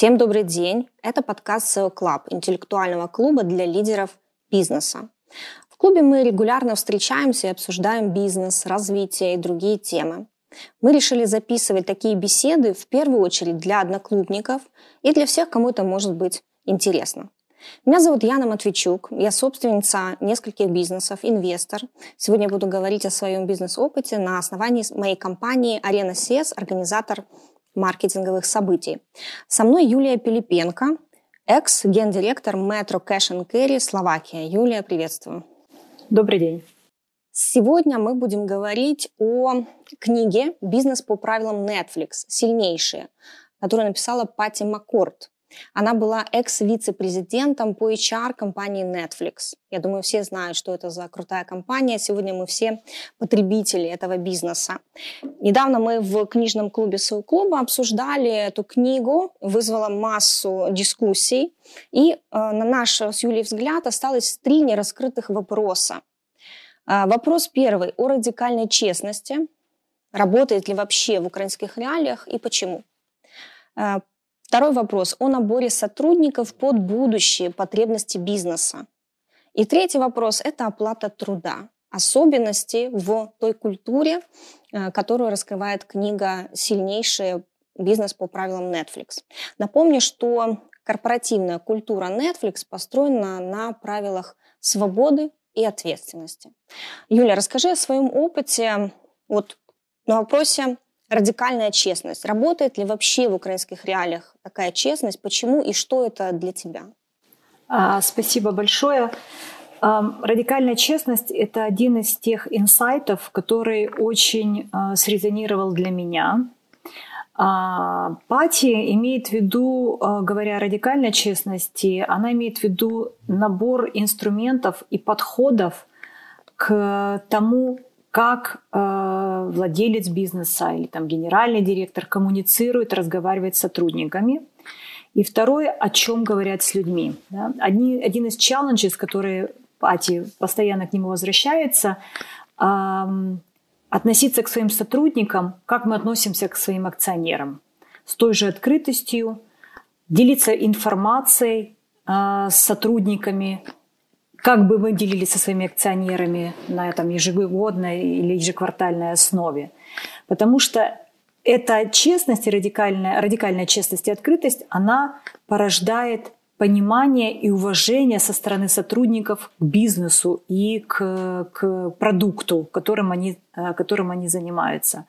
Всем добрый день. Это подкаст SEO Club, интеллектуального клуба для лидеров бизнеса. В клубе мы регулярно встречаемся и обсуждаем бизнес, развитие и другие темы. Мы решили записывать такие беседы в первую очередь для одноклубников и для всех, кому это может быть интересно. Меня зовут Яна Матвейчук, я собственница нескольких бизнесов, инвестор. Сегодня буду говорить о своем бизнес-опыте на основании моей компании Арена Сес, организатор маркетинговых событий. Со мной Юлия Пилипенко, экс-гендиректор Metro Cash and Carry Словакия. Юлия, приветствую. Добрый день. Сегодня мы будем говорить о книге «Бизнес по правилам Netflix. Сильнейшие», которую написала Пати Маккорд. Она была экс-вице-президентом по HR компании Netflix. Я думаю, все знают, что это за крутая компания. Сегодня мы все потребители этого бизнеса. Недавно мы в книжном клубе своего клуба обсуждали эту книгу, вызвала массу дискуссий. И э, на наш с Юлей взгляд осталось три нераскрытых вопроса. Э, вопрос первый о радикальной честности. Работает ли вообще в украинских реалиях и почему? Второй вопрос о наборе сотрудников под будущие потребности бизнеса. И третий вопрос – это оплата труда, особенности в той культуре, э, которую раскрывает книга «Сильнейший бизнес по правилам Netflix». Напомню, что корпоративная культура Netflix построена на правилах свободы и ответственности. Юля, расскажи о своем опыте вот на вопросе радикальная честность. Работает ли вообще в украинских реалиях такая честность? Почему и что это для тебя? А, спасибо большое. Радикальная честность – это один из тех инсайтов, который очень а, срезонировал для меня. А, Пати имеет в виду, говоря о радикальной честности, она имеет в виду набор инструментов и подходов к тому, как э, владелец бизнеса или там генеральный директор коммуницирует, разговаривает с сотрудниками. И второе, о чем говорят с людьми. Да? Одни, один из челленджей, которые Пати постоянно к нему возвращается, э, относиться к своим сотрудникам, как мы относимся к своим акционерам. С той же открытостью, делиться информацией э, с сотрудниками, как бы мы делились со своими акционерами на там, ежегодной или ежеквартальной основе. Потому что эта честность и радикальная, радикальная честность и открытость, она порождает понимание и уважение со стороны сотрудников к бизнесу и к, к продукту, которым они, э, которым они занимаются.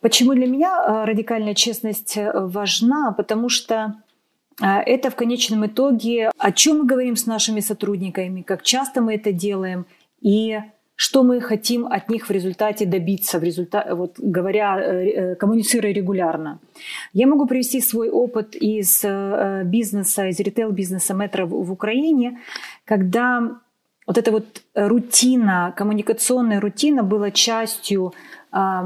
Почему для меня э, радикальная честность важна? Потому что это в конечном итоге, о чем мы говорим с нашими сотрудниками, как часто мы это делаем и что мы хотим от них в результате добиться, в результате, вот, говоря, э, э, коммуницируя регулярно. Я могу привести свой опыт из э, бизнеса, из ритейл-бизнеса метро в Украине, когда вот эта вот рутина, коммуникационная рутина была частью а,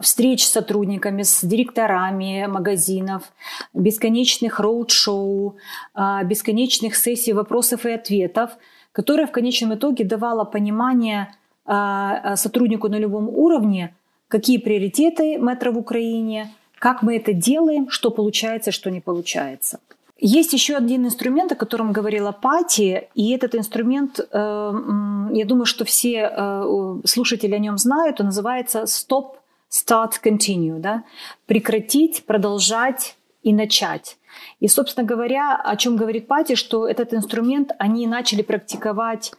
встреч с сотрудниками, с директорами магазинов, бесконечных роуд-шоу, а, бесконечных сессий вопросов и ответов, которая в конечном итоге давала понимание а, сотруднику на любом уровне, какие приоритеты метро в Украине, как мы это делаем, что получается, что не получается. Есть еще один инструмент, о котором говорила Пати, и этот инструмент, э, я думаю, что все э, слушатели о нем знают, он называется Stop, Start, Continue. Да? Прекратить, продолжать и начать. И, собственно говоря, о чем говорит Пати, что этот инструмент они начали практиковать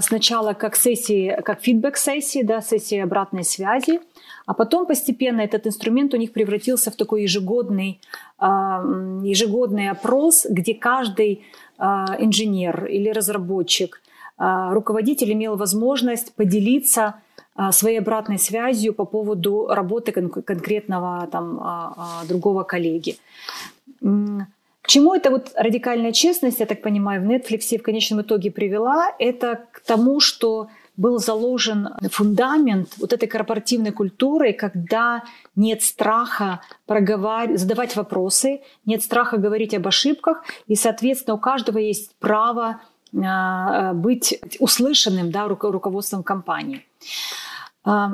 сначала как сессии, как фидбэк-сессии, да, сессии обратной связи, а потом постепенно этот инструмент у них превратился в такой ежегодный, а, ежегодный опрос, где каждый а, инженер или разработчик, а, руководитель имел возможность поделиться своей обратной связью по поводу работы конкретного там, другого коллеги. К чему эта вот радикальная честность, я так понимаю, в Netflix в конечном итоге привела? Это к тому, что был заложен фундамент вот этой корпоративной культуры, когда нет страха проговаривать, задавать вопросы, нет страха говорить об ошибках, и, соответственно, у каждого есть право а, быть услышанным да, руководством компании. А,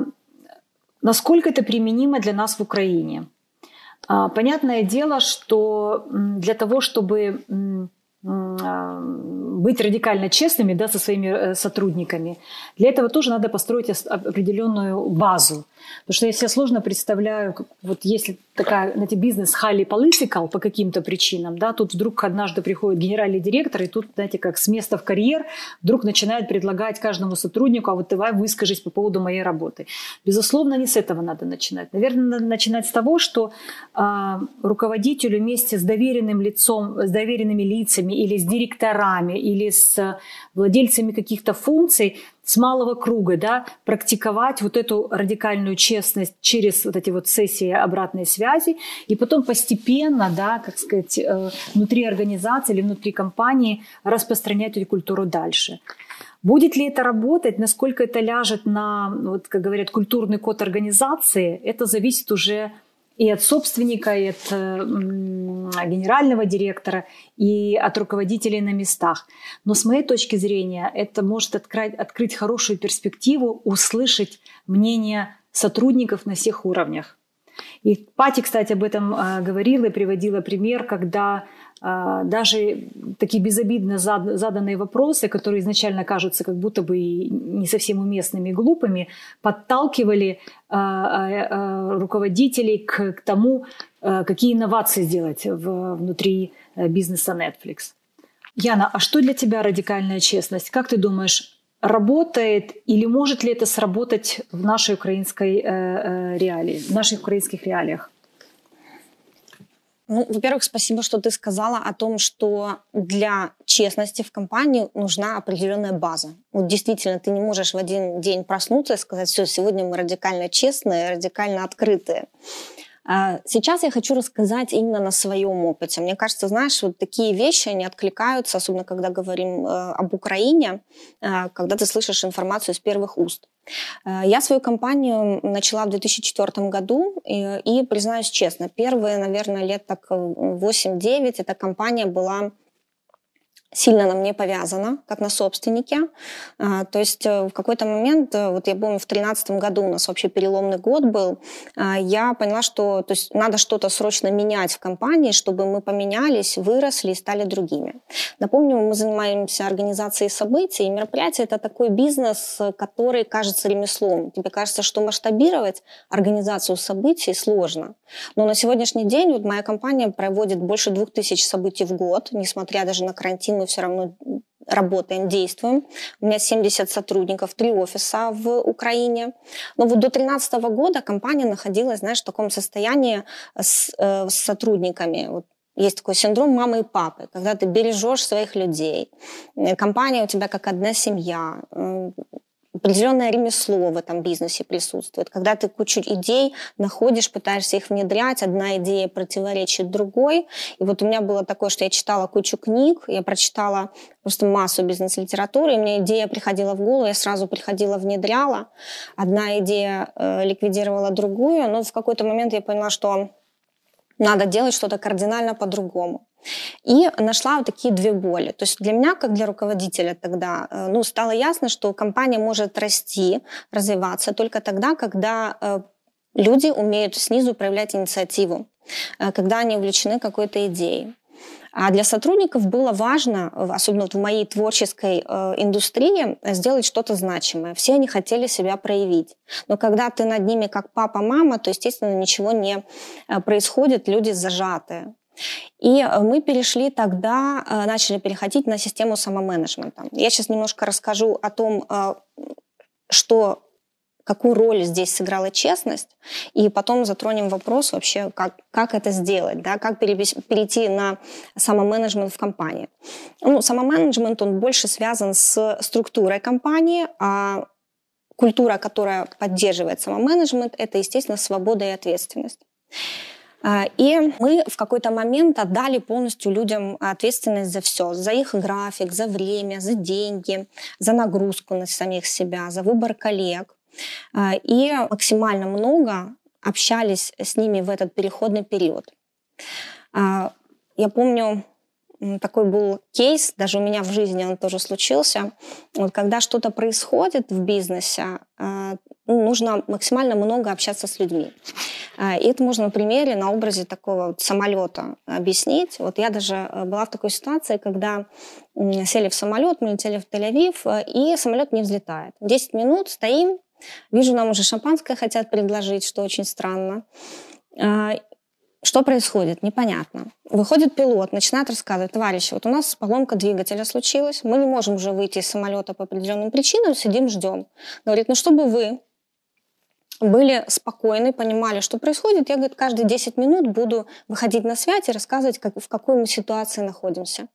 насколько это применимо для нас в Украине? А, понятное дело, что для того, чтобы а, быть радикально честными да, со своими э, сотрудниками. Для этого тоже надо построить определенную базу. Потому что я себе сложно представляю, вот если такая, знаете, бизнес highly political по каким-то причинам, да, тут вдруг однажды приходит генеральный директор, и тут, знаете, как с места в карьер вдруг начинает предлагать каждому сотруднику, а вот давай выскажись по поводу моей работы. Безусловно, не с этого надо начинать. Наверное, надо начинать с того, что э, руководителю вместе с доверенным лицом, с доверенными лицами или с директорами, или с владельцами каких-то функций с малого круга, да, практиковать вот эту радикальную честность через вот эти вот сессии обратной связи, и потом постепенно, да, как сказать, э, внутри организации или внутри компании распространять эту культуру дальше. Будет ли это работать, насколько это ляжет на, вот, как говорят, культурный код организации, это зависит уже и от собственника, и от генерального директора, и от руководителей на местах. Но с моей точки зрения это может открыть, открыть хорошую перспективу, услышать мнение сотрудников на всех уровнях. И Пати, кстати, об этом э, говорила и приводила пример, когда э, даже такие безобидно заданные вопросы, которые изначально кажутся как будто бы не совсем уместными и глупыми, подталкивали э, руководителей к, тому, какие инновации сделать внутри бизнеса Netflix. Яна, а что для тебя радикальная честность? Как ты думаешь, работает или может ли это сработать в нашей украинской э, э, реалии, в наших украинских реалиях? Ну, во-первых, спасибо, что ты сказала о том, что для честности в компании нужна определенная база. Вот действительно, ты не можешь в один день проснуться и сказать, все, сегодня мы радикально честные, радикально открытые. А, сейчас я хочу рассказать именно на своем опыте. Мне кажется, знаешь, вот такие вещи, они откликаются, особенно когда говорим э, об Украине, э, когда ты слышишь информацию из первых уст. Э, я свою компанию начала в 2004 году, и, и признаюсь честно, первые, наверное, лет так 8-9 эта компания была сильно на мне повязана, как на собственнике. А, то есть э, в какой-то момент, э, вот я помню, в 2013 году у нас вообще переломный год был, а, я поняла, что то есть, надо что-то срочно менять в компании, чтобы мы поменялись, выросли и стали другими. Напомню, мы занимаемся организацией событий, и мероприятие – это такой бизнес, который кажется ремеслом. Тебе кажется, что масштабировать организацию событий сложно. Но на сегодняшний день вот моя компания проводит больше двух тысяч событий в год, несмотря даже на карантин мы все равно работаем, действуем. У меня 70 сотрудников, три офиса в Украине. Но вот до 2013 года компания находилась, знаешь, в таком состоянии с, э, с сотрудниками. Вот есть такой синдром мамы и папы, когда ты бережешь своих людей. Э, компания у тебя как одна семья определенное ремесло в этом бизнесе присутствует. Когда ты кучу идей находишь, пытаешься их внедрять, одна идея противоречит другой. И вот у меня было такое, что я читала кучу книг, я прочитала просто массу бизнес-литературы, и мне идея приходила в голову, я сразу приходила, внедряла. Одна идея э, ликвидировала другую, но в какой-то момент я поняла, что надо делать что-то кардинально по-другому. И нашла вот такие две боли. То есть для меня, как для руководителя тогда, э, ну, стало ясно, что компания может расти, развиваться только тогда, когда э, люди умеют снизу проявлять инициативу, э, когда они увлечены какой-то идеей. А для сотрудников было важно, особенно в моей творческой индустрии, сделать что-то значимое. Все они хотели себя проявить. Но когда ты над ними как папа-мама, то, естественно, ничего не происходит, люди зажатые. И э, мы перешли тогда, э, начали переходить на систему самоменеджмента. Я сейчас немножко расскажу о том, э, что какую роль здесь сыграла честность, и потом затронем вопрос вообще, как, как это сделать, да, как перейти на самоменеджмент в компании. Ну, самоменеджмент, он больше связан с структурой компании, а культура, которая поддерживает самоменеджмент, это, естественно, свобода и ответственность. А, и мы в какой-то момент отдали полностью людям ответственность за все, за их график, за время, за деньги, за нагрузку на самих себя, за выбор коллег. А, и максимально много общались с ними в этот переходный период. А, я помню, такой был кейс, даже у меня в жизни он тоже случился. Вот когда что-то происходит в бизнесе, нужно максимально много общаться с людьми. И это можно на примере, на образе такого вот самолета объяснить. Вот я даже э, была в такой ситуации, когда сели в самолет, мы летели в Тель-Авив, э, и самолет не взлетает. 10 минут стоим, вижу, нам уже шампанское хотят предложить, что очень странно. Что происходит? Непонятно. Выходит пилот, начинает рассказывать, товарищи, вот у нас поломка двигателя случилась, мы не можем уже выйти из самолета по определенным причинам, сидим, ждем. Говорит, ну чтобы вы были спокойны, понимали, что происходит. Я, говорит, каждые 10 минут буду выходить на связь и рассказывать, как, в какой мы ситуации находимся.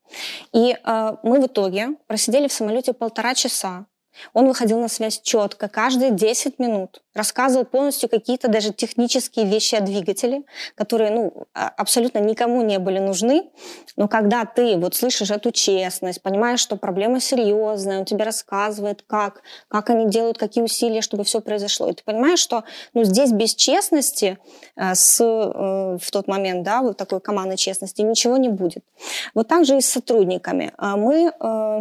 И э, мы в итоге просидели в самолете полтора часа. Он выходил на связь четко, каждые 10 минут. Рассказывал полностью какие-то даже технические вещи о двигателе, которые ну, а, абсолютно никому не были нужны. Но когда ты вот слышишь эту честность, понимаешь, что проблема серьезная, он тебе рассказывает, как, как они делают, какие усилия, чтобы все произошло. И ты понимаешь, что ну, здесь без честности э, с, э, в тот момент, да, вот такой командной честности, ничего не будет. Вот так же и с сотрудниками. А мы, э,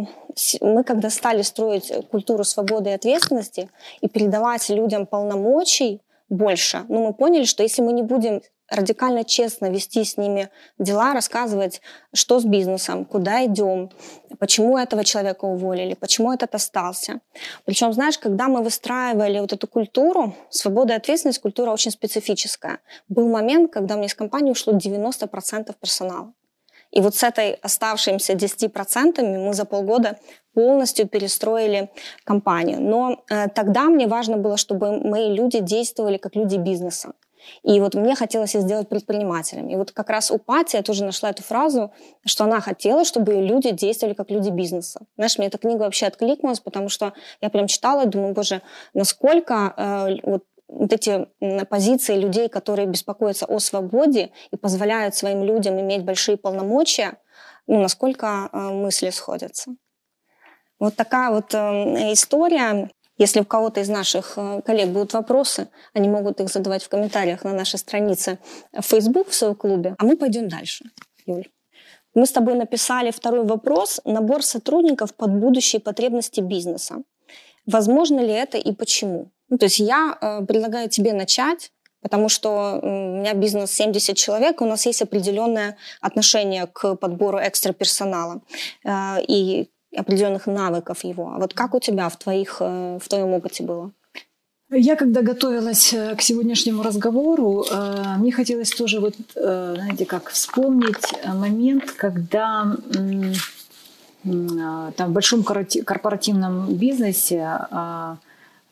мы когда стали строить культуру свободы и ответственности и передавать людям полномочия полномочий больше, но мы поняли, что если мы не будем радикально честно вести с ними дела, рассказывать, что с бизнесом, куда идем, почему этого человека уволили, почему этот остался. Причем, знаешь, когда мы выстраивали вот эту культуру, свобода и ответственность, культура очень специфическая. Был момент, когда мне из компании ушло 90% персонала. И вот с этой оставшимися 10% мы за полгода полностью перестроили компанию. Но э, тогда мне важно было, чтобы мои люди действовали как люди бизнеса. И вот мне хотелось сделать предпринимателями. И вот как раз у Пати я тоже нашла эту фразу, что она хотела, чтобы люди действовали как люди бизнеса. Знаешь, мне эта книга вообще откликнулась, потому что я прям читала думаю, боже, насколько э, вот вот эти позиции людей, которые беспокоятся о свободе и позволяют своим людям иметь большие полномочия, ну, насколько э, мысли сходятся. Вот такая вот э, история. Если у кого-то из наших э, коллег будут вопросы, они могут их задавать в комментариях на нашей странице в Facebook в своем клубе. А мы пойдем дальше, Юль. Мы с тобой написали второй вопрос. Набор сотрудников под будущие потребности бизнеса. Возможно ли это и почему? Ну, то есть я э, предлагаю тебе начать, потому что у меня бизнес 70 человек, у нас есть определенное отношение к подбору экстра персонала э, и определенных навыков его. А вот как у тебя в, твоих, э, в твоем опыте было? Я когда готовилась э, к сегодняшнему разговору, э, мне хотелось тоже вот, знаете, как вспомнить момент, когда там в большом корпоративном бизнесе а,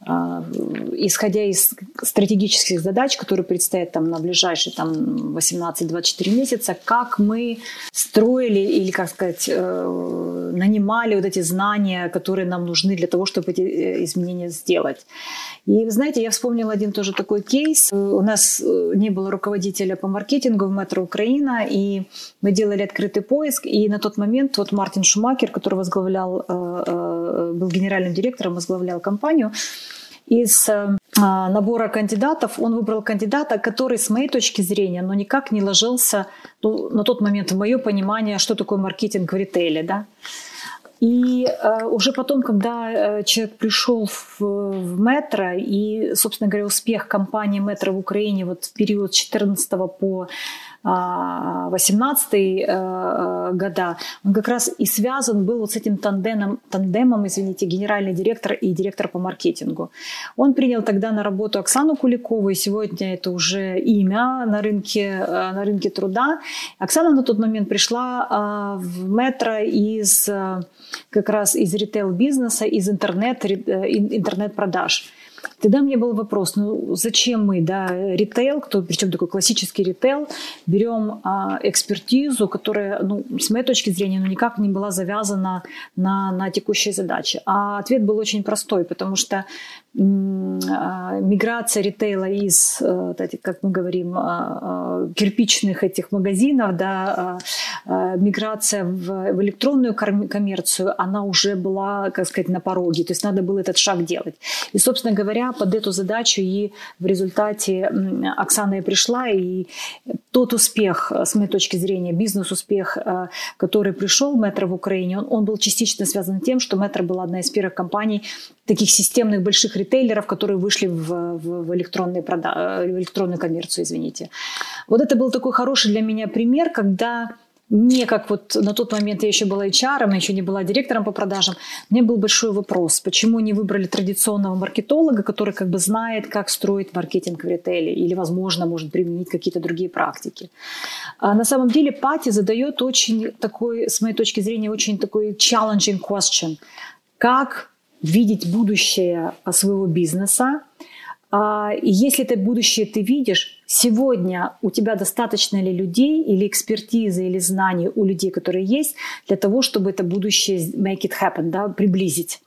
исходя из стратегических задач, которые предстоят там на ближайшие там 18-24 месяца, как мы строили или, как сказать, э, нанимали вот эти знания, которые нам нужны для того, чтобы эти э, изменения сделать. И, знаете, я вспомнила один тоже такой кейс. У нас э, не было руководителя по маркетингу в Метро Украина, и мы делали открытый поиск, и на тот момент вот Мартин Шумакер, который возглавлял, был генеральным директором, возглавлял компанию, из э, а, набора кандидатов он выбрал кандидата, который, с моей точки зрения, но никак не ложился ну, на тот момент в мое понимание, что такое маркетинг в ритейле. Да? И э, уже потом, когда э, человек пришел в, в метро, и, собственно говоря, успех компании метро в Украине вот в период с 14 по 18 э, э, года, он как раз и связан был вот с этим тандемом, тандемом, извините, генеральный директор и директор по маркетингу. Он принял тогда на работу Оксану Куликову, и сегодня это уже имя на рынке, э, на рынке труда. Оксана на тот момент пришла в метро из как раз из ритейл-бизнеса, из интернет, интернет-продаж. Тогда мне был вопрос, ну зачем мы, да, ритейл, кто, причем такой классический ритейл, берем а, экспертизу, которая, ну, с моей точки зрения, ну, никак не была завязана на, на текущие задачи. А ответ был очень простой, потому что миграция ритейла из, э, как мы говорим, а, а, кирпичных этих магазинов, да, миграция в электронную коммерцию, она уже была, как сказать, на пороге. То есть надо было этот шаг делать. И, собственно говоря, под эту задачу и в результате Оксана и пришла, и тот успех, с моей точки зрения, бизнес-успех, который пришел Метро в Украине, он, он был частично связан тем, что Метро была одна из первых компаний таких системных больших ритейлеров, которые вышли в, в, в, электронные прода... в электронную коммерцию, извините. Вот это был такой хороший для меня пример, когда не как вот на тот момент я еще была HR, я еще не была директором по продажам, мне был большой вопрос, почему не выбрали традиционного маркетолога, который как бы знает, как строить маркетинг в ритейле или, возможно, может применить какие-то другие практики. А на самом деле Пати задает очень такой, с моей точки зрения, очень такой challenging question. Как видеть будущее своего бизнеса, а, если это будущее ты видишь, сегодня у тебя достаточно ли людей или экспертизы или знаний у людей, которые есть, для того, чтобы это будущее make it happen, да, приблизить.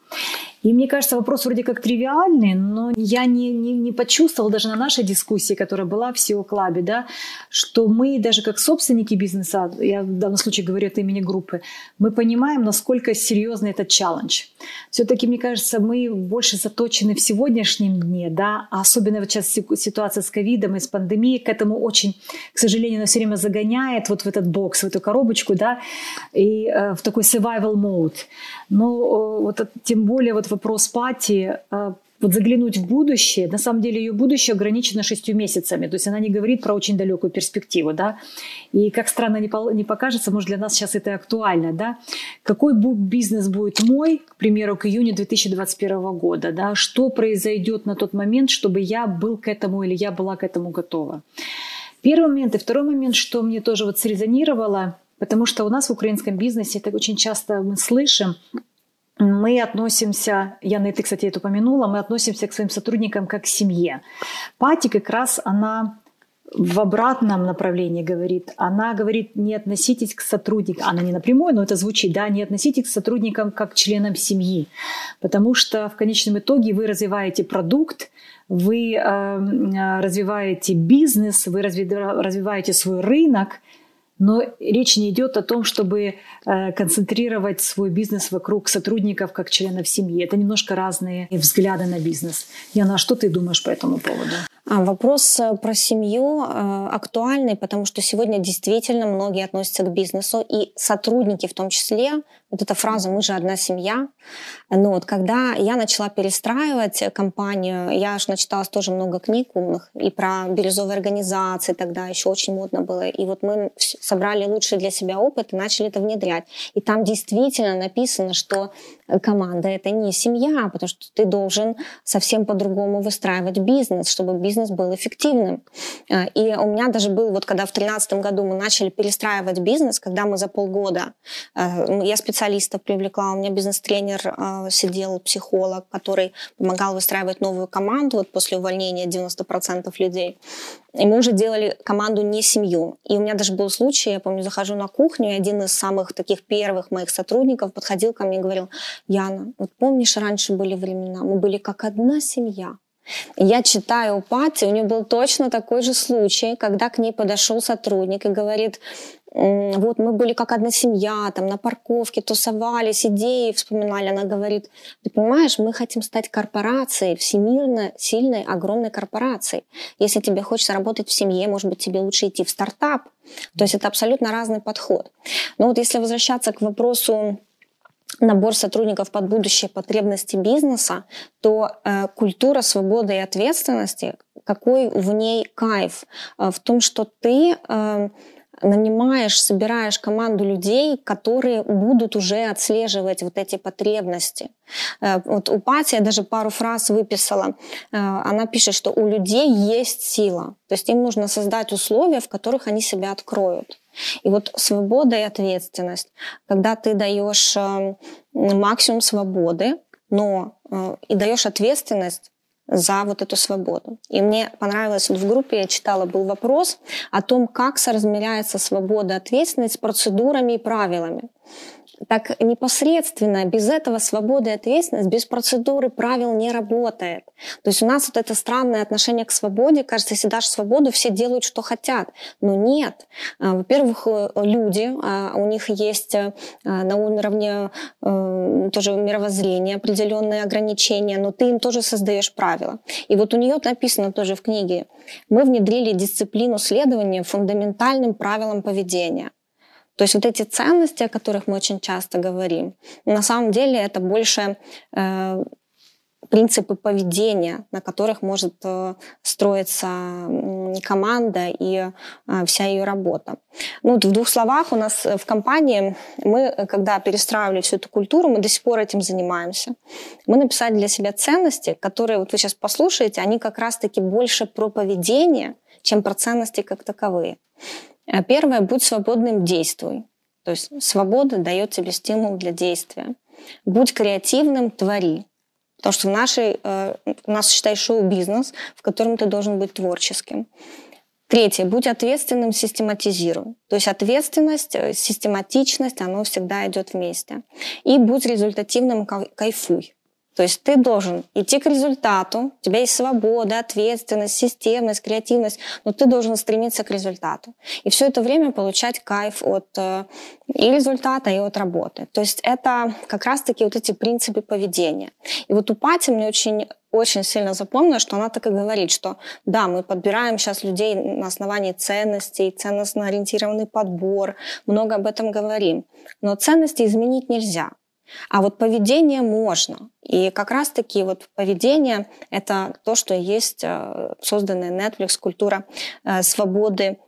И мне кажется, вопрос вроде как тривиальный, но я не, не, не почувствовала даже на нашей дискуссии, которая была в SEO Club, да, что мы даже как собственники бизнеса, я в данном случае говорю от имени группы, мы понимаем, насколько серьезный этот челлендж. Все-таки, мне кажется, мы больше заточены в сегодняшнем дне, да, а особенно вот сейчас ситуация с ковидом и с пандемией к этому очень, к сожалению, она все время загоняет вот в этот бокс, в эту коробочку, да, и э, в такой survival mode. Но вот тем более вот вопрос Пати, э, вот заглянуть в будущее, на самом деле ее будущее ограничено шестью месяцами, то есть она не говорит про очень далекую перспективу, да, и как странно не, не покажется, может для нас сейчас это актуально, да, какой бизнес будет мой, к примеру, к июню 2021 года, да, что произойдет на тот момент, чтобы я был к этому или я была к этому готова. Первый момент и второй момент, что мне тоже вот срезонировало, потому что у нас в украинском бизнесе это очень часто мы слышим, мы относимся, я на это, кстати, это упомянула, мы относимся к своим сотрудникам как к семье. Пати как раз она в обратном направлении говорит. Она говорит, не относитесь к сотрудникам, она не напрямую, но это звучит, да, не относитесь к сотрудникам как к членам семьи, потому что в конечном итоге вы развиваете продукт, вы э, развиваете бизнес, вы развиваете свой рынок, но речь не идет о том, чтобы э, концентрировать свой бизнес вокруг сотрудников как членов семьи. Это немножко разные взгляды на бизнес. Яна, а что ты думаешь по этому поводу? А, вопрос э, про семью э, актуальный, потому что сегодня действительно многие относятся к бизнесу, и сотрудники в том числе вот эта фраза «мы же одна семья». Ну вот, когда я начала перестраивать компанию, я же начиталась тоже много книг умных и про бирюзовые организации тогда еще очень модно было. И вот мы собрали лучший для себя опыт и начали это внедрять. И там действительно написано, что команда — это не семья, потому что ты должен совсем по-другому выстраивать бизнес, чтобы бизнес был эффективным. А, и у меня даже был, вот когда в 2013 году мы начали перестраивать бизнес, когда мы за полгода, а, я специалистов привлекла, у меня бизнес-тренер а, сидел, психолог, который помогал выстраивать новую команду вот после увольнения 90% людей. И мы уже делали команду не семью. И у меня даже был случай, я помню, захожу на кухню, и один из самых таких первых моих сотрудников подходил ко мне и говорил, Яна, вот помнишь, раньше были времена, мы были как одна семья. Я читаю Пати, у нее был точно такой же случай, когда к ней подошел сотрудник и говорит, вот мы были как одна семья, там на парковке тусовались, идеи вспоминали. Она говорит, ты понимаешь, мы хотим стать корпорацией, всемирно сильной, огромной корпорацией. Если тебе хочется работать в семье, может быть, тебе лучше идти в стартап. То есть это абсолютно разный подход. Но вот если возвращаться к вопросу набор сотрудников под будущие потребности бизнеса, то э, культура свободы и ответственности, какой в ней кайф э, в том, что ты э, нанимаешь, собираешь команду людей, которые будут уже отслеживать вот эти потребности. Э, вот у Пати я даже пару фраз выписала. Э, она пишет, что у людей есть сила. То есть им нужно создать условия, в которых они себя откроют. И вот свобода и ответственность, когда ты даешь э, максимум свободы, но и даешь ответственность за вот эту свободу. И мне понравилось, вот в группе я читала, был вопрос о том, как соразмеряется свобода, ответственность с процедурами и правилами так непосредственно, без этого свободы и ответственность, без процедуры правил не работает. То есть у нас вот это странное отношение к свободе. Кажется, если дашь свободу, все делают, что хотят. Но нет. А, во-первых, э, люди, а, у них есть э, на уровне э, тоже мировоззрения определенные ограничения, но ты им тоже создаешь правила. И вот у нее написано тоже в книге, мы внедрили дисциплину следования фундаментальным правилам поведения. То есть вот эти ценности, о которых мы очень часто говорим, на самом деле это больше э, принципы поведения, на которых может э, строиться команда и э, вся ее работа. Ну, вот в двух словах у нас в компании, мы, когда перестраивали всю эту культуру, мы до сих пор этим занимаемся. Мы написали для себя ценности, которые, вот вы сейчас послушаете, они как раз-таки больше про поведение, чем про ценности как таковые. Э, первое, будь свободным, действуй. То есть свобода дает тебе стимул для действия. Будь креативным, твори. Потому что в нашей, э, у нас, считай, шоу-бизнес, в котором ты должен быть творческим. Третье. Будь ответственным, систематизируй. То есть ответственность, э, систематичность, оно всегда идет вместе. И будь результативным, кайфуй. То есть ты должен идти к результату, у тебя есть свобода, ответственность, системность, креативность, но ты должен стремиться к результату. И все это время получать кайф от э, и результата, и от работы. То есть это как раз-таки вот эти принципы поведения. И вот у Пати мне очень очень сильно запомнила, что она так и говорит, что да, мы подбираем сейчас людей на основании ценностей, ценностно ориентированный подбор, много об этом говорим. Но ценности изменить нельзя. А вот поведение можно. И как раз-таки вот поведение – это то, что есть э, созданная Netflix культура э, свободы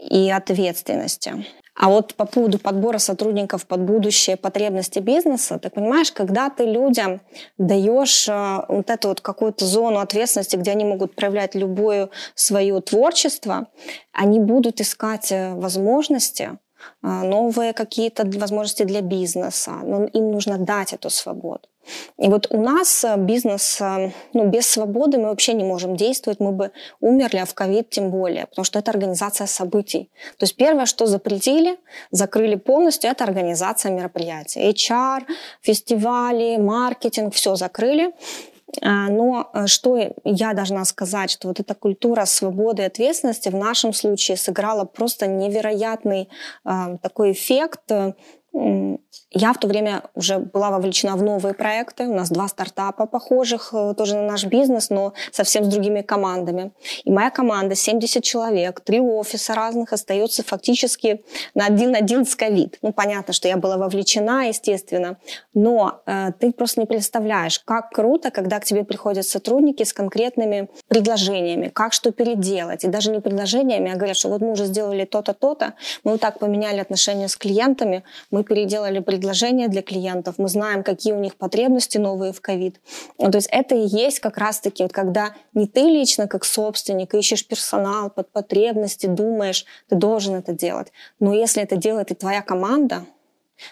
и ответственности. А вот по поводу подбора сотрудников под будущее потребности бизнеса, ты понимаешь, когда ты людям даешь э, вот эту вот какую-то зону ответственности, где они могут проявлять любое свое творчество, они будут искать возможности, новые какие-то возможности для бизнеса, но им нужно дать эту свободу. И вот у нас э, бизнес, э, ну, без свободы мы вообще не можем действовать, мы бы умерли, а в ковид тем более, потому что это организация событий. То есть первое, что запретили, закрыли полностью, это организация мероприятий. HR, фестивали, маркетинг, все закрыли. А, но э, что я должна сказать, что вот эта культура свободы и ответственности в нашем случае сыграла просто невероятный а, такой эффект я в то время уже была вовлечена в новые проекты. У нас два стартапа похожих, э, тоже на наш бизнес, но совсем с другими командами. И моя команда, 70 человек, три офиса разных, остается фактически на один-один с ковид. Ну, понятно, что я была вовлечена, естественно, но э, ты просто не представляешь, как круто, когда к тебе приходят сотрудники с конкретными предложениями, как что переделать. И даже не предложениями, а говорят, что вот мы уже сделали то-то, то-то, мы вот так поменяли отношения с клиентами, мы переделали предложения для клиентов, мы знаем, какие у них потребности новые в ковид. Ну, то есть это и есть как раз-таки, вот когда не ты лично как собственник ищешь персонал под потребности, думаешь, ты должен это делать. Но если это делает и твоя команда,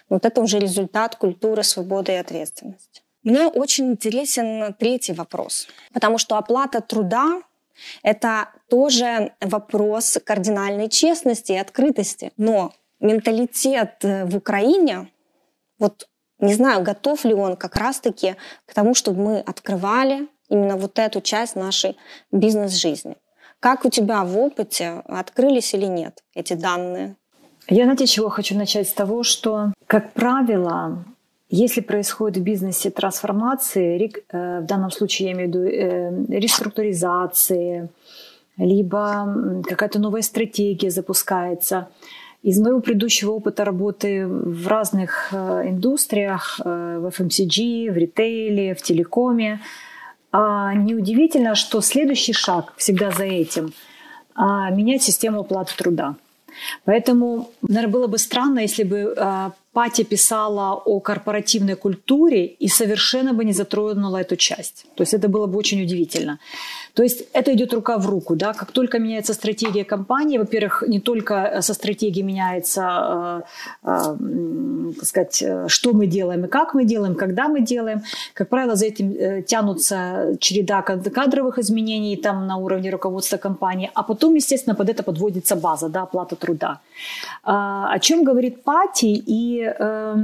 вот это уже результат культуры свободы и ответственности. Мне очень интересен третий вопрос, потому что оплата труда это тоже вопрос кардинальной честности и открытости. Но менталитет в Украине вот не знаю, готов ли он как раз-таки к тому, чтобы мы открывали именно вот эту часть нашей бизнес-жизни. Как у тебя в опыте открылись или нет эти данные? Я, знаете, чего хочу начать с того, что, как правило, если происходит в бизнесе трансформации, э, в данном случае я имею в виду э, реструктуризации, либо какая-то новая стратегия запускается – из моего предыдущего опыта работы в разных э, индустриях, э, в FMCG, в ритейле, в телекоме, а, неудивительно, что следующий шаг всегда за этим а, – менять систему оплаты труда. Поэтому, наверное, было бы странно, если бы а, Пати писала о корпоративной культуре и совершенно бы не затронула эту часть. То есть это было бы очень удивительно. То есть это идет рука в руку. Да? Как только меняется стратегия компании, во-первых, не только со стратегией меняется, э, э, сказать, что мы делаем и как мы делаем, когда мы делаем. Как правило, за этим э, тянутся череда кадровых изменений там, на уровне руководства компании, а потом, естественно, под это подводится база, да, оплата труда. А, о чем говорит Пати и э,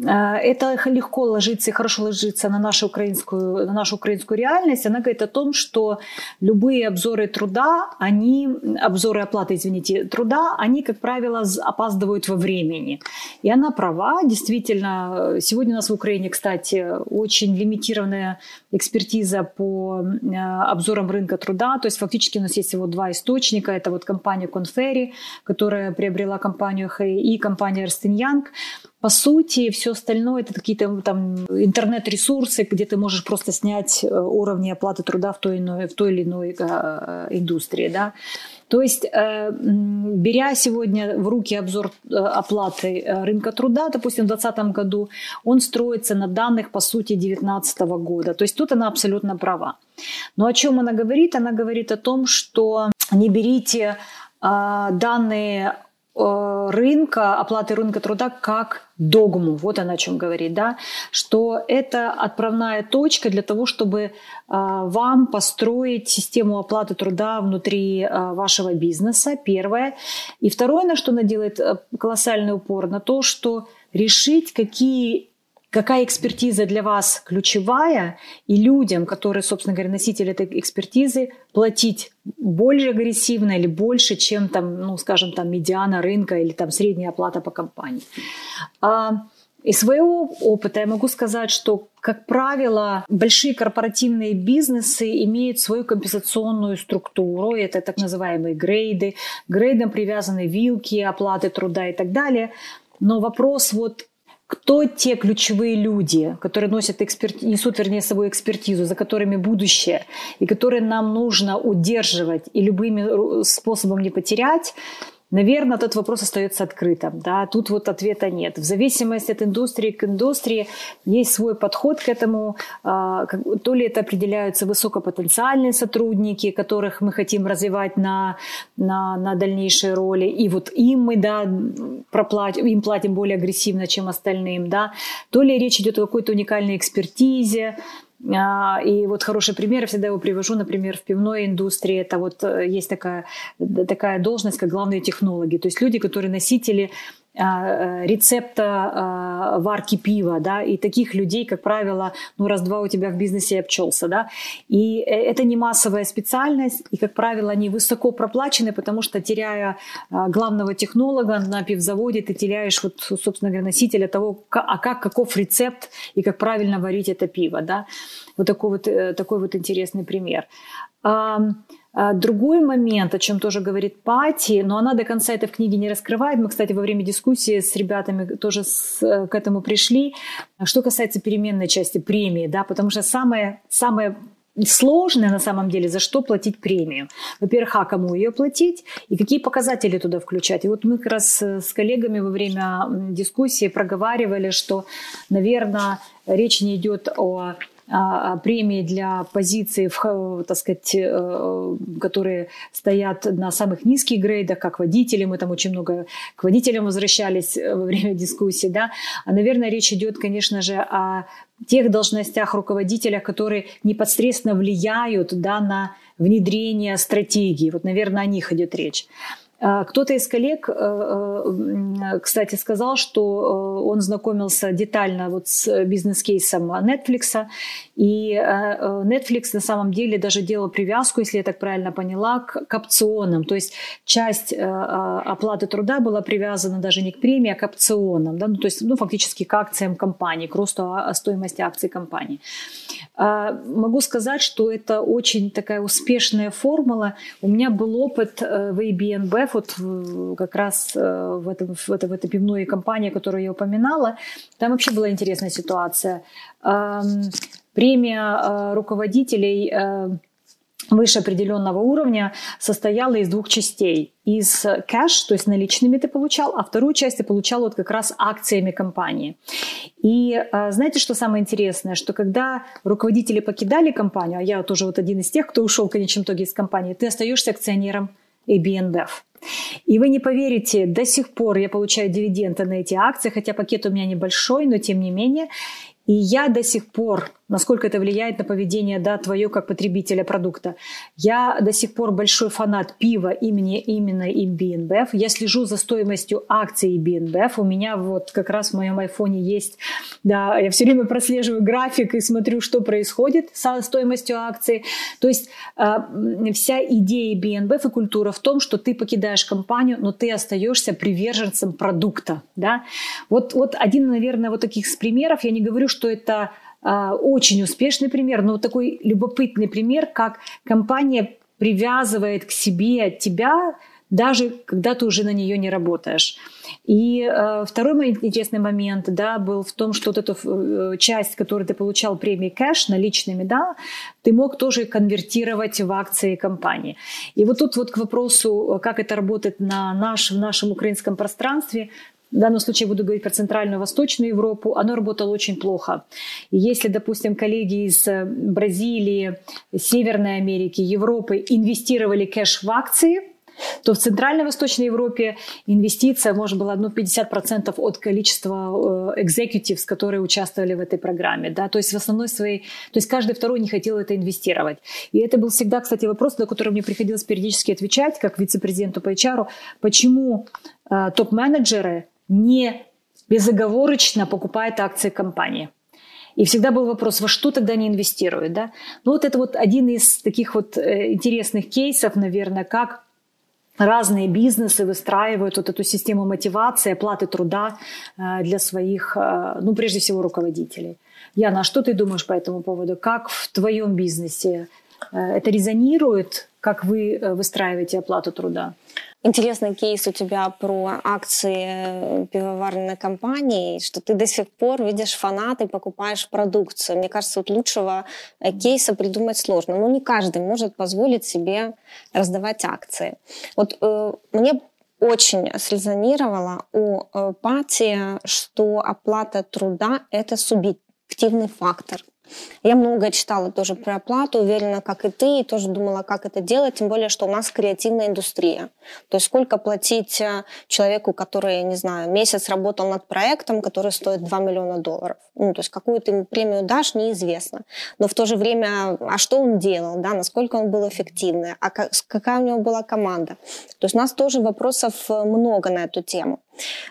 это легко ложится и хорошо ложится на нашу украинскую, на нашу украинскую реальность. Она говорит о том, что любые обзоры труда, они, обзоры оплаты, извините, труда, они, как правило, опаздывают во времени. И она права, действительно. Сегодня у нас в Украине, кстати, очень лимитированная экспертиза по э, обзорам рынка труда. То есть фактически у нас есть всего два источника. Это вот компания Конфери, которая приобрела компанию Хэй и компания Ernst Young. По сути, все остальное это какие-то там интернет-ресурсы, где ты можешь просто снять э, уровни оплаты труда в той, иной, в той или иной э, индустрии. Да? То есть, э, беря сегодня в руки обзор оплаты рынка труда, допустим, в 2020 году, он строится на данных, по сути, 2019 года. То есть тут она абсолютно права. Но о чем она говорит? Она говорит о том, что не берите данные Э, рынка, оплаты рынка труда как догму. Вот она о чем говорит, да, что это отправная точка для того, чтобы э, вам построить систему оплаты труда внутри э, вашего бизнеса, первое. И второе, на что она делает колоссальный упор, на то, что решить, какие какая экспертиза для вас ключевая, и людям, которые, собственно говоря, носители этой экспертизы, платить более агрессивно или больше, чем там, ну, скажем, там медиана рынка или там средняя оплата по компании. А, из своего опыта я могу сказать, что, как правило, большие корпоративные бизнесы имеют свою компенсационную структуру. Это так называемые грейды. К грейдам привязаны вилки, оплаты труда и так далее. Но вопрос вот кто те ключевые люди, которые носят эксперт... несут, вернее, с собой экспертизу, за которыми будущее, и которые нам нужно удерживать и любыми способом не потерять, Наверное, этот вопрос остается открытым. Да? Тут вот ответа нет. В зависимости от индустрии к индустрии есть свой подход к этому. А, то ли это определяются высокопотенциальные сотрудники, которых мы хотим развивать на, на, на дальнейшие роли. И вот им мы да, проплатим, им платим более агрессивно, чем остальным. Да? То ли речь идет о какой-то уникальной экспертизе, и вот хороший пример, я всегда его привожу, например, в пивной индустрии, это вот э, есть такая, такая должность, как главные технологи, то есть люди, которые носители а, рецепта а, варки пива, да, и таких людей, как правило, ну, раз-два у тебя в бизнесе обчелся, да, и э, это не массовая специальность, и, как правило, они высоко проплачены, потому что, теряя а, главного технолога на пивзаводе, ты теряешь, вот, собственно говоря, носителя того, а как, каков рецепт и как правильно варить это пиво, да, вот такой вот, э, такой вот интересный пример. А, другой момент, о чем тоже говорит Пати, но она до конца это в книге не раскрывает. Мы, кстати, во время дискуссии с ребятами тоже с, э, к этому пришли. Что касается переменной части премии, да, потому что самое, самое сложное на самом деле, за что платить премию. Во-первых, а кому ее платить и какие показатели туда включать. И вот мы как раз с коллегами во время дискуссии проговаривали, что, наверное, речь не идет о а, а, премии для позиций, так сказать, э, которые стоят на самых низких грейдах, как водители. Мы там очень много к водителям возвращались э, во время дискуссии. Да? А, наверное, речь идет, конечно же, о тех должностях руководителя, которые непосредственно влияют да, на внедрение стратегии. Вот, наверное, о них идет речь. А, кто-то из коллег, э, э, кстати, сказал, что э, он знакомился детально вот с бизнес-кейсом Netflix, и Netflix на самом деле даже делал привязку, если я так правильно поняла, к опционам. То есть часть оплаты труда была привязана даже не к премии, а к опционам. Да? Ну, то есть ну, фактически к акциям компании, к росту стоимости акций компании. А, могу сказать, что это очень такая успешная формула. У меня был опыт в ABNB, вот как раз э, в, этом, в, это, в этой пивной компании, которую я упоминала, там вообще была интересная ситуация. Премия э, руководителей э, выше определенного уровня состояла из двух частей. Из кэш, то есть наличными ты получал, а вторую часть ты получал вот как раз акциями компании. И знаете, что самое интересное? Что когда руководители покидали компанию, а я тоже вот один из тех, кто ушел в конечном итоге из компании, ты остаешься акционером ABNBF. И вы не поверите, до сих пор я получаю дивиденды на эти акции, хотя пакет у меня небольшой, но тем не менее. И я до сих пор насколько это влияет на поведение, да, твое как потребителя продукта. Я до сих пор большой фанат пива имени именно и BNBF. Я слежу за стоимостью акций BNBF. У меня вот как раз в моем айфоне есть, да, я все время прослеживаю график и смотрю, что происходит со стоимостью акций. То есть э, вся идея BNBF и культура в том, что ты покидаешь компанию, но ты остаешься приверженцем продукта, да. Вот, вот один, наверное, вот таких примеров. Я не говорю, что это очень успешный пример, но вот такой любопытный пример, как компания привязывает к себе тебя даже когда ты уже на нее не работаешь. И э, второй мой интересный момент да, был в том, что вот эту э, часть, которую ты получал премии кэш наличными, да, ты мог тоже конвертировать в акции компании. И вот тут вот к вопросу, как это работает на наш, в нашем украинском пространстве, в данном случае буду говорить про Центральную Восточную Европу, оно работало очень плохо. И если, допустим, коллеги из э, Бразилии, Северной Америки, Европы инвестировали кэш в акции, то в Центральной и Восточной Европе инвестиция, может, была ну, 50% от количества э, которые участвовали в этой программе. Да? То есть в основной своей... То есть каждый второй не хотел это инвестировать. И это был всегда, кстати, вопрос, на который мне приходилось периодически отвечать, как вице-президенту по HR, почему э, топ-менеджеры не безоговорочно покупает акции компании. И всегда был вопрос, во что тогда они инвестируют, да? Ну вот это вот один из таких вот э, интересных кейсов, наверное, как разные бизнесы выстраивают вот эту систему мотивации, оплаты труда э, для своих, э, ну, прежде всего, руководителей. Яна, а что ты думаешь по этому поводу? Как в твоем бизнесе это резонирует, как вы выстраиваете оплату труда? Интересный кейс у тебя про акции пивоварной компании, что ты до сих пор видишь фанаты, покупаешь продукцию. Мне кажется, вот лучшего э, кейса придумать сложно. Но не каждый может позволить себе раздавать акции. Вот э, мне очень срезонировало у э, Пати, что оплата труда – это субъективный фактор. Я много читала тоже про оплату, уверена, как и ты, и тоже думала, как это делать, тем более, что у нас креативная индустрия. То есть сколько платить э, человеку, который, не знаю, месяц работал над проектом, который стоит 2 миллиона долларов. Ну, то есть какую ты ему премию дашь, неизвестно. Но в то же время, а что он делал, да, насколько он был эффективный, а какая у него была команда. То есть у нас тоже вопросов э, много на эту тему.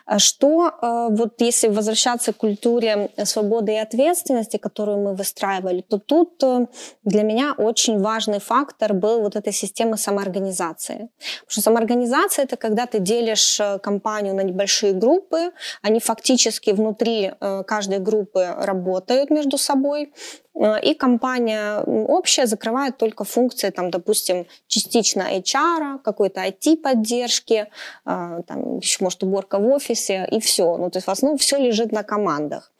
А что, э, вот если возвращаться к культуре свободы и ответственности, которую мы выстраивали, то тут э, для меня очень важный фактор был вот этой системы самоорганизации. Потому что самоорганизация — это когда ты делишь э, компанию на небольшие группы, они фактически внутри каждой группы работают между собой, Э, и компания общая закрывает только функции, там, допустим, частично HR, какой-то IT-поддержки, э, там, еще, может, уборка в офисе, и все. Ну, то есть в основном все лежит на командах.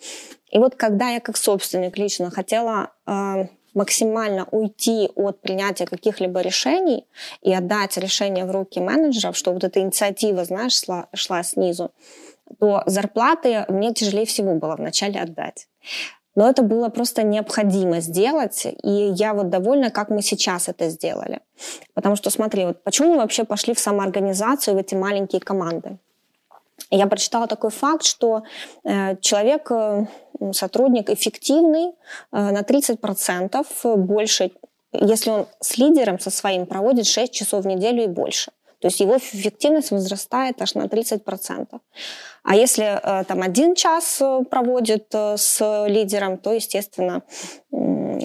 И вот когда я как собственник лично хотела э, максимально уйти от принятия каких-либо решений и отдать решение в руки менеджеров, что вот эта инициатива, знаешь, шла, шла снизу, то зарплаты мне тяжелее всего было вначале отдать. Но это было просто необходимо сделать, и я вот довольна, как мы сейчас это сделали. Потому что, смотри, вот почему мы вообще пошли в самоорганизацию, в эти маленькие команды? Я прочитала такой факт, что э, человек, э, сотрудник эффективный э, на 30% больше, если он с лидером со своим проводит 6 часов в неделю и больше. То есть его эффективность возрастает аж на 30%. А если э, там один час э, проводит э, с лидером, то, естественно,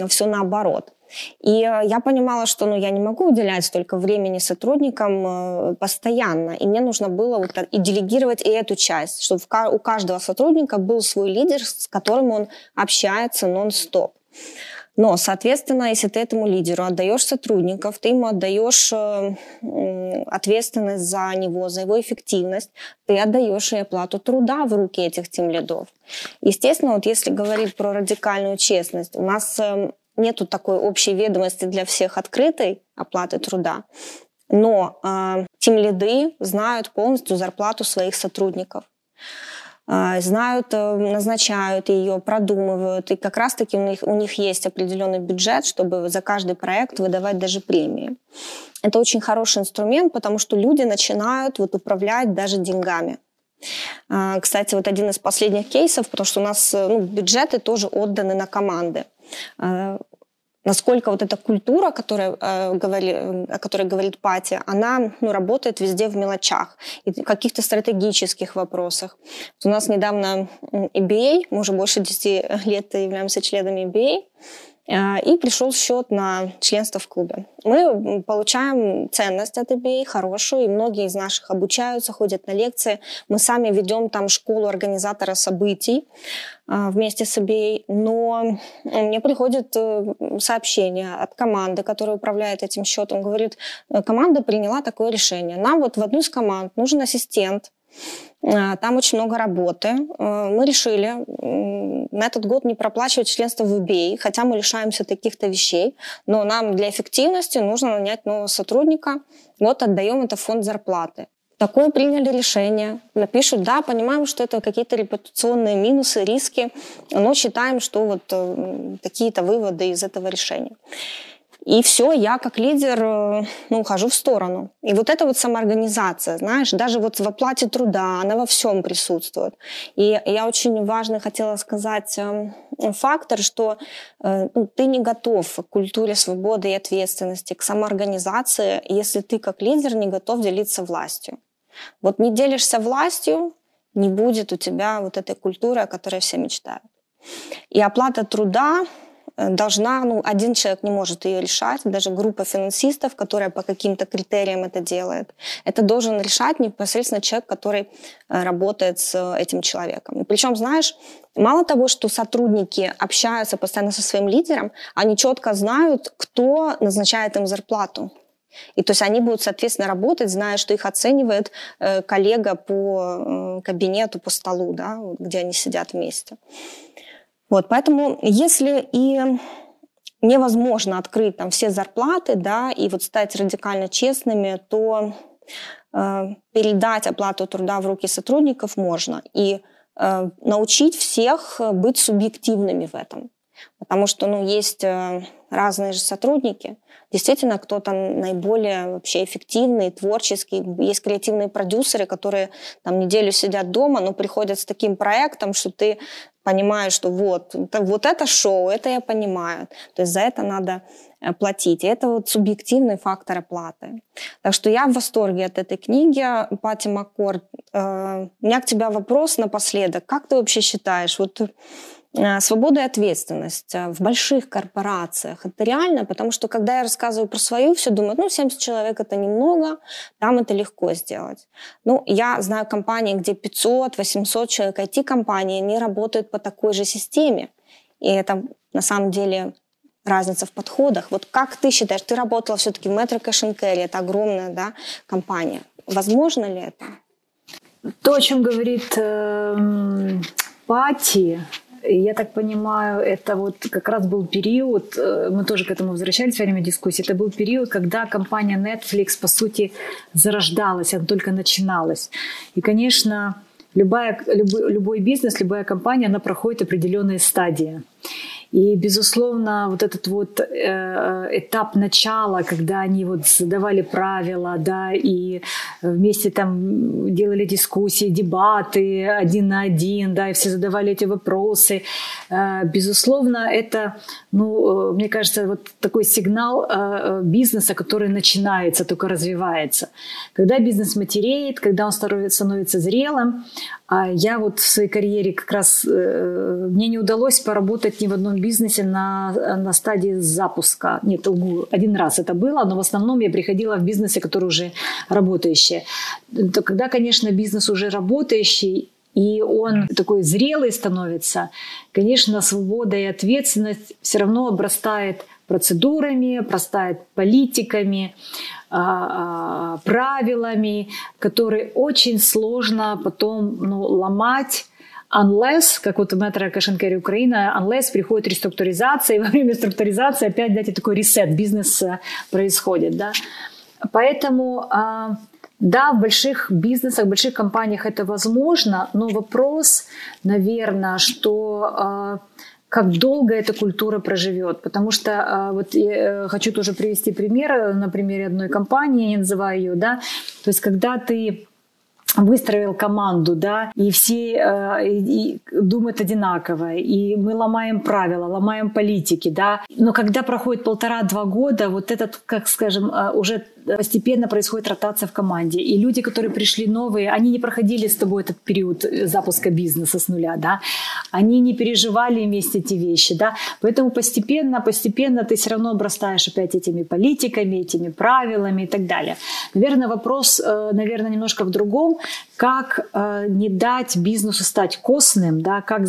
все наоборот. И я понимала, что ну, я не могу уделять столько времени сотрудникам постоянно. И мне нужно было вот и делегировать и эту часть, чтобы у каждого сотрудника был свой лидер, с которым он общается нон-стоп. Но, соответственно, если ты этому лидеру отдаешь сотрудников, ты ему отдаешь э, ответственность за него, за его эффективность, ты отдаешь и оплату труда в руки этих тем лидов. Естественно, вот если говорить про радикальную честность, у нас э, нету такой общей ведомости для всех открытой оплаты труда, но э, тем лиды знают полностью зарплату своих сотрудников. А, знают, э, назначают ее, продумывают. И как раз-таки у них, у них есть определенный бюджет, чтобы за каждый проект выдавать даже премии. Это очень хороший инструмент, потому что люди начинают вот управлять даже деньгами. А, кстати, вот один из последних кейсов, потому что у нас э, ну, бюджеты тоже отданы на команды. Насколько вот эта культура, которая, э, говори, о которой говорит Пати, она ну, работает везде в мелочах и каких-то стратегических вопросах. Вот у нас недавно EBA, мы уже больше 10 лет являемся членами EBA, и пришел счет на членство в клубе. Мы получаем ценность от eBay, хорошую, и многие из наших обучаются, ходят на лекции. Мы сами ведем там школу организатора событий э, вместе с eBay, но мне приходит э, сообщение от команды, которая управляет этим счетом, говорит, команда приняла такое решение. Нам вот в одну из команд нужен ассистент, там очень много работы. Мы решили на этот год не проплачивать членство в eBay, хотя мы лишаемся таких-то вещей, но нам для эффективности нужно нанять нового сотрудника, вот отдаем это в фонд зарплаты. Такое приняли решение. Напишут, да, понимаем, что это какие-то репутационные минусы, риски, но считаем, что вот э, какие-то выводы из этого решения. И все, я как лидер э, ну, ухожу в сторону. И вот эта вот самоорганизация, знаешь, даже вот в оплате труда, она во всем присутствует. И я очень важно хотела сказать э, фактор, что э, ну, ты не готов к культуре свободы и ответственности, к самоорганизации, если ты как лидер не готов делиться властью. Вот не делишься властью, не будет у тебя вот этой культуры, о которой все мечтают. И оплата труда должна, ну, один человек не может ее решать, даже группа финансистов, которая по каким-то критериям это делает. Это должен решать непосредственно человек, который э, работает с этим человеком. И причем, знаешь, мало того, что сотрудники общаются постоянно со своим лидером, они четко знают, кто назначает им зарплату. И то есть они будут, соответственно, работать, зная, что их оценивает э, коллега по э, кабинету, по столу, да, где они сидят вместе. Вот, поэтому если и невозможно открыть там все зарплаты, да, и вот стать радикально честными, то э, передать оплату труда в руки сотрудников можно и э, научить всех быть субъективными в этом. Потому что ну, есть э, разные же сотрудники. Действительно, кто-то наиболее вообще эффективный, творческий. Есть креативные продюсеры, которые там неделю сидят дома, но приходят с таким проектом, что ты понимаешь, что вот, вот это шоу, это я понимаю. То есть за это надо э, платить. И это вот субъективный фактор оплаты. Так что я в восторге от этой книги. Пати Маккорд, э, у меня к тебе вопрос напоследок. Как ты вообще считаешь, вот свобода и ответственность э, в больших корпорациях. Это реально, потому что когда я рассказываю про свою, все думают, ну, 70 человек это немного, там это легко сделать. Ну, я знаю компании, где 500, 800 человек, IT-компании, они работают по такой же системе. И это на самом деле разница в подходах. Вот как ты считаешь, ты работала все-таки в Metro Cash Carry, это огромная да, компания. Возможно ли это? То, о чем говорит э, Пати, я так понимаю, это вот как раз был период, э, мы тоже к этому возвращались во время дискуссии, это был период, когда компания Netflix, по сути, зарождалась, она только начиналась. И, конечно, любая, любой, любой бизнес, любая компания, она проходит определенные стадии. И, безусловно, вот этот вот э, этап начала, когда они вот задавали правила, да, и вместе там делали дискуссии, дебаты один на один, да, и все задавали эти вопросы, э, безусловно, это, ну, э, мне кажется, вот такой сигнал бизнеса, который начинается, только развивается. Когда бизнес матереет, когда он становится зрелым, а я вот в своей карьере как раз, мне не удалось поработать ни в одном бизнесе на, на стадии запуска. Нет, лгу, один раз это было, но в основном я приходила в бизнесе, который уже работающий. То когда, конечно, бизнес уже работающий, и он такой зрелый становится, конечно, свобода и ответственность все равно обрастает процедурами, обрастает политиками, а, а, правилами, которые очень сложно потом ну, ломать unless, как вот метро Кашенкери Украина, unless приходит реструктуризация, и во время реструктуризации опять, знаете, такой ресет бизнеса происходит, да. Поэтому, а, да, в больших бизнесах, в больших компаниях это возможно, но вопрос, наверное, что как долго эта культура проживет. Потому что а, вот я э, хочу тоже привести пример на примере одной компании, я называю ее, да, то есть когда ты выстроил команду, да, и все э, и думают одинаково, и мы ломаем правила, ломаем политики, да. Но когда проходит полтора-два года, вот этот, как скажем, э, уже постепенно происходит ротация в команде. И люди, которые пришли новые, они не проходили с тобой этот период э, запуска бизнеса с нуля, да, они не переживали вместе эти вещи, да, поэтому постепенно, постепенно ты все равно обрастаешь опять этими политиками, этими правилами и так далее. Наверное, вопрос, э, наверное, немножко в другом, как э, не дать бизнесу стать костным, да, как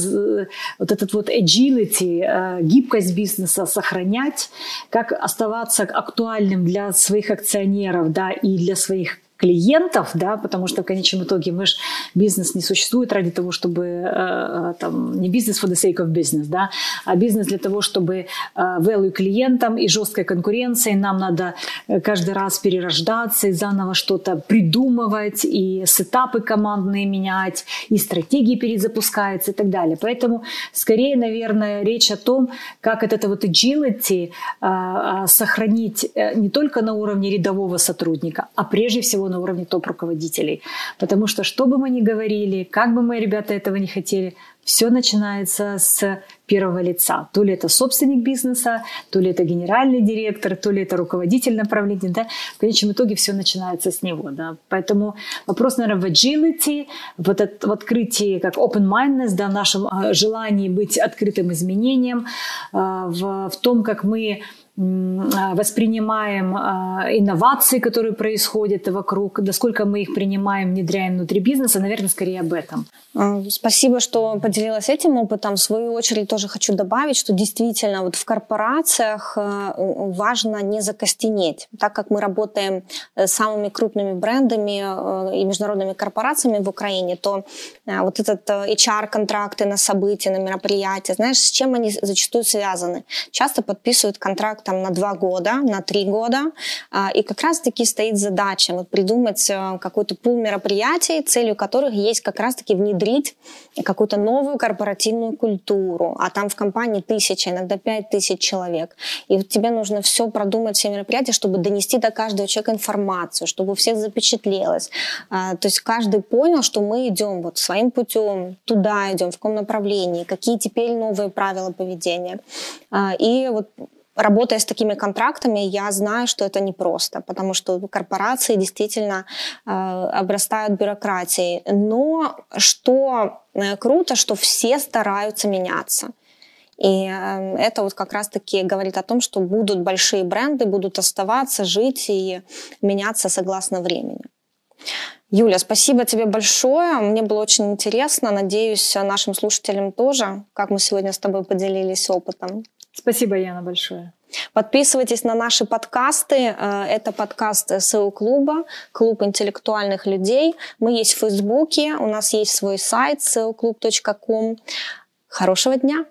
вот этот вот agility, гибкость бизнеса сохранять, как оставаться актуальным для своих акционеров, да, и для своих клиентов, да, потому что в конечном итоге мы же бизнес не существует ради того, чтобы э, э, там не бизнес for the sake of business, да, а бизнес для того, чтобы э, value клиентам и жесткой конкуренции нам надо э, каждый раз перерождаться и заново что-то придумывать и сетапы командные менять и стратегии перезапускаются и так далее. Поэтому скорее, наверное, речь о том, как это вот agility э, сохранить не только на уровне рядового сотрудника, а прежде всего на уровне топ-руководителей. Потому что, что бы мы ни говорили, как бы мы, ребята, этого не хотели, все начинается с первого лица. То ли это собственник бизнеса, то ли это генеральный директор, то ли это руководитель направления. Да? В конечном итоге все начинается с него. Да? Поэтому вопрос, наверное, в agility, вот это, в открытии, как open-mindedness, да, в нашем а, желании быть открытым изменениям, а, в, в том, как мы воспринимаем а, инновации, которые происходят вокруг, насколько мы их принимаем, внедряем внутри бизнеса, наверное, скорее об этом. А, спасибо, что поделилась этим опытом. В свою очередь тоже хочу добавить, что действительно вот в корпорациях важно не закостенеть. Так как мы работаем э, с самыми крупными брендами э, и международными корпорациями в Украине, то э, вот этот HR-контракты на события, на мероприятия, знаешь, с чем они зачастую связаны? Часто подписывают контракт там на два года, на три года. А, и как раз-таки стоит задача вот, придумать э, какой-то пул мероприятий, целью которых есть как раз-таки внедрить какую-то новую корпоративную культуру. А там в компании тысяча, иногда пять тысяч человек. И вот тебе нужно все продумать, все мероприятия, чтобы донести до каждого человека информацию, чтобы у всех запечатлелось. А, то есть каждый понял, что мы идем вот своим путем, туда идем, в каком направлении, какие теперь новые правила поведения. А, и вот работая с такими контрактами, я знаю, что это непросто, потому что корпорации действительно э, обрастают бюрократией. Но что э, круто, что все стараются меняться. И э, это вот как раз-таки говорит о том, что будут большие бренды, будут оставаться, жить и меняться согласно времени. Юля, спасибо тебе большое. Мне было очень интересно. Надеюсь, нашим слушателям тоже, как мы сегодня с тобой поделились опытом. Спасибо, Яна, большое. Подписывайтесь на наши подкасты. Э, это подкаст SEO-клуба, клуб интеллектуальных людей. Мы есть в Фейсбуке, у нас есть свой сайт seoclub.com. Хорошего дня!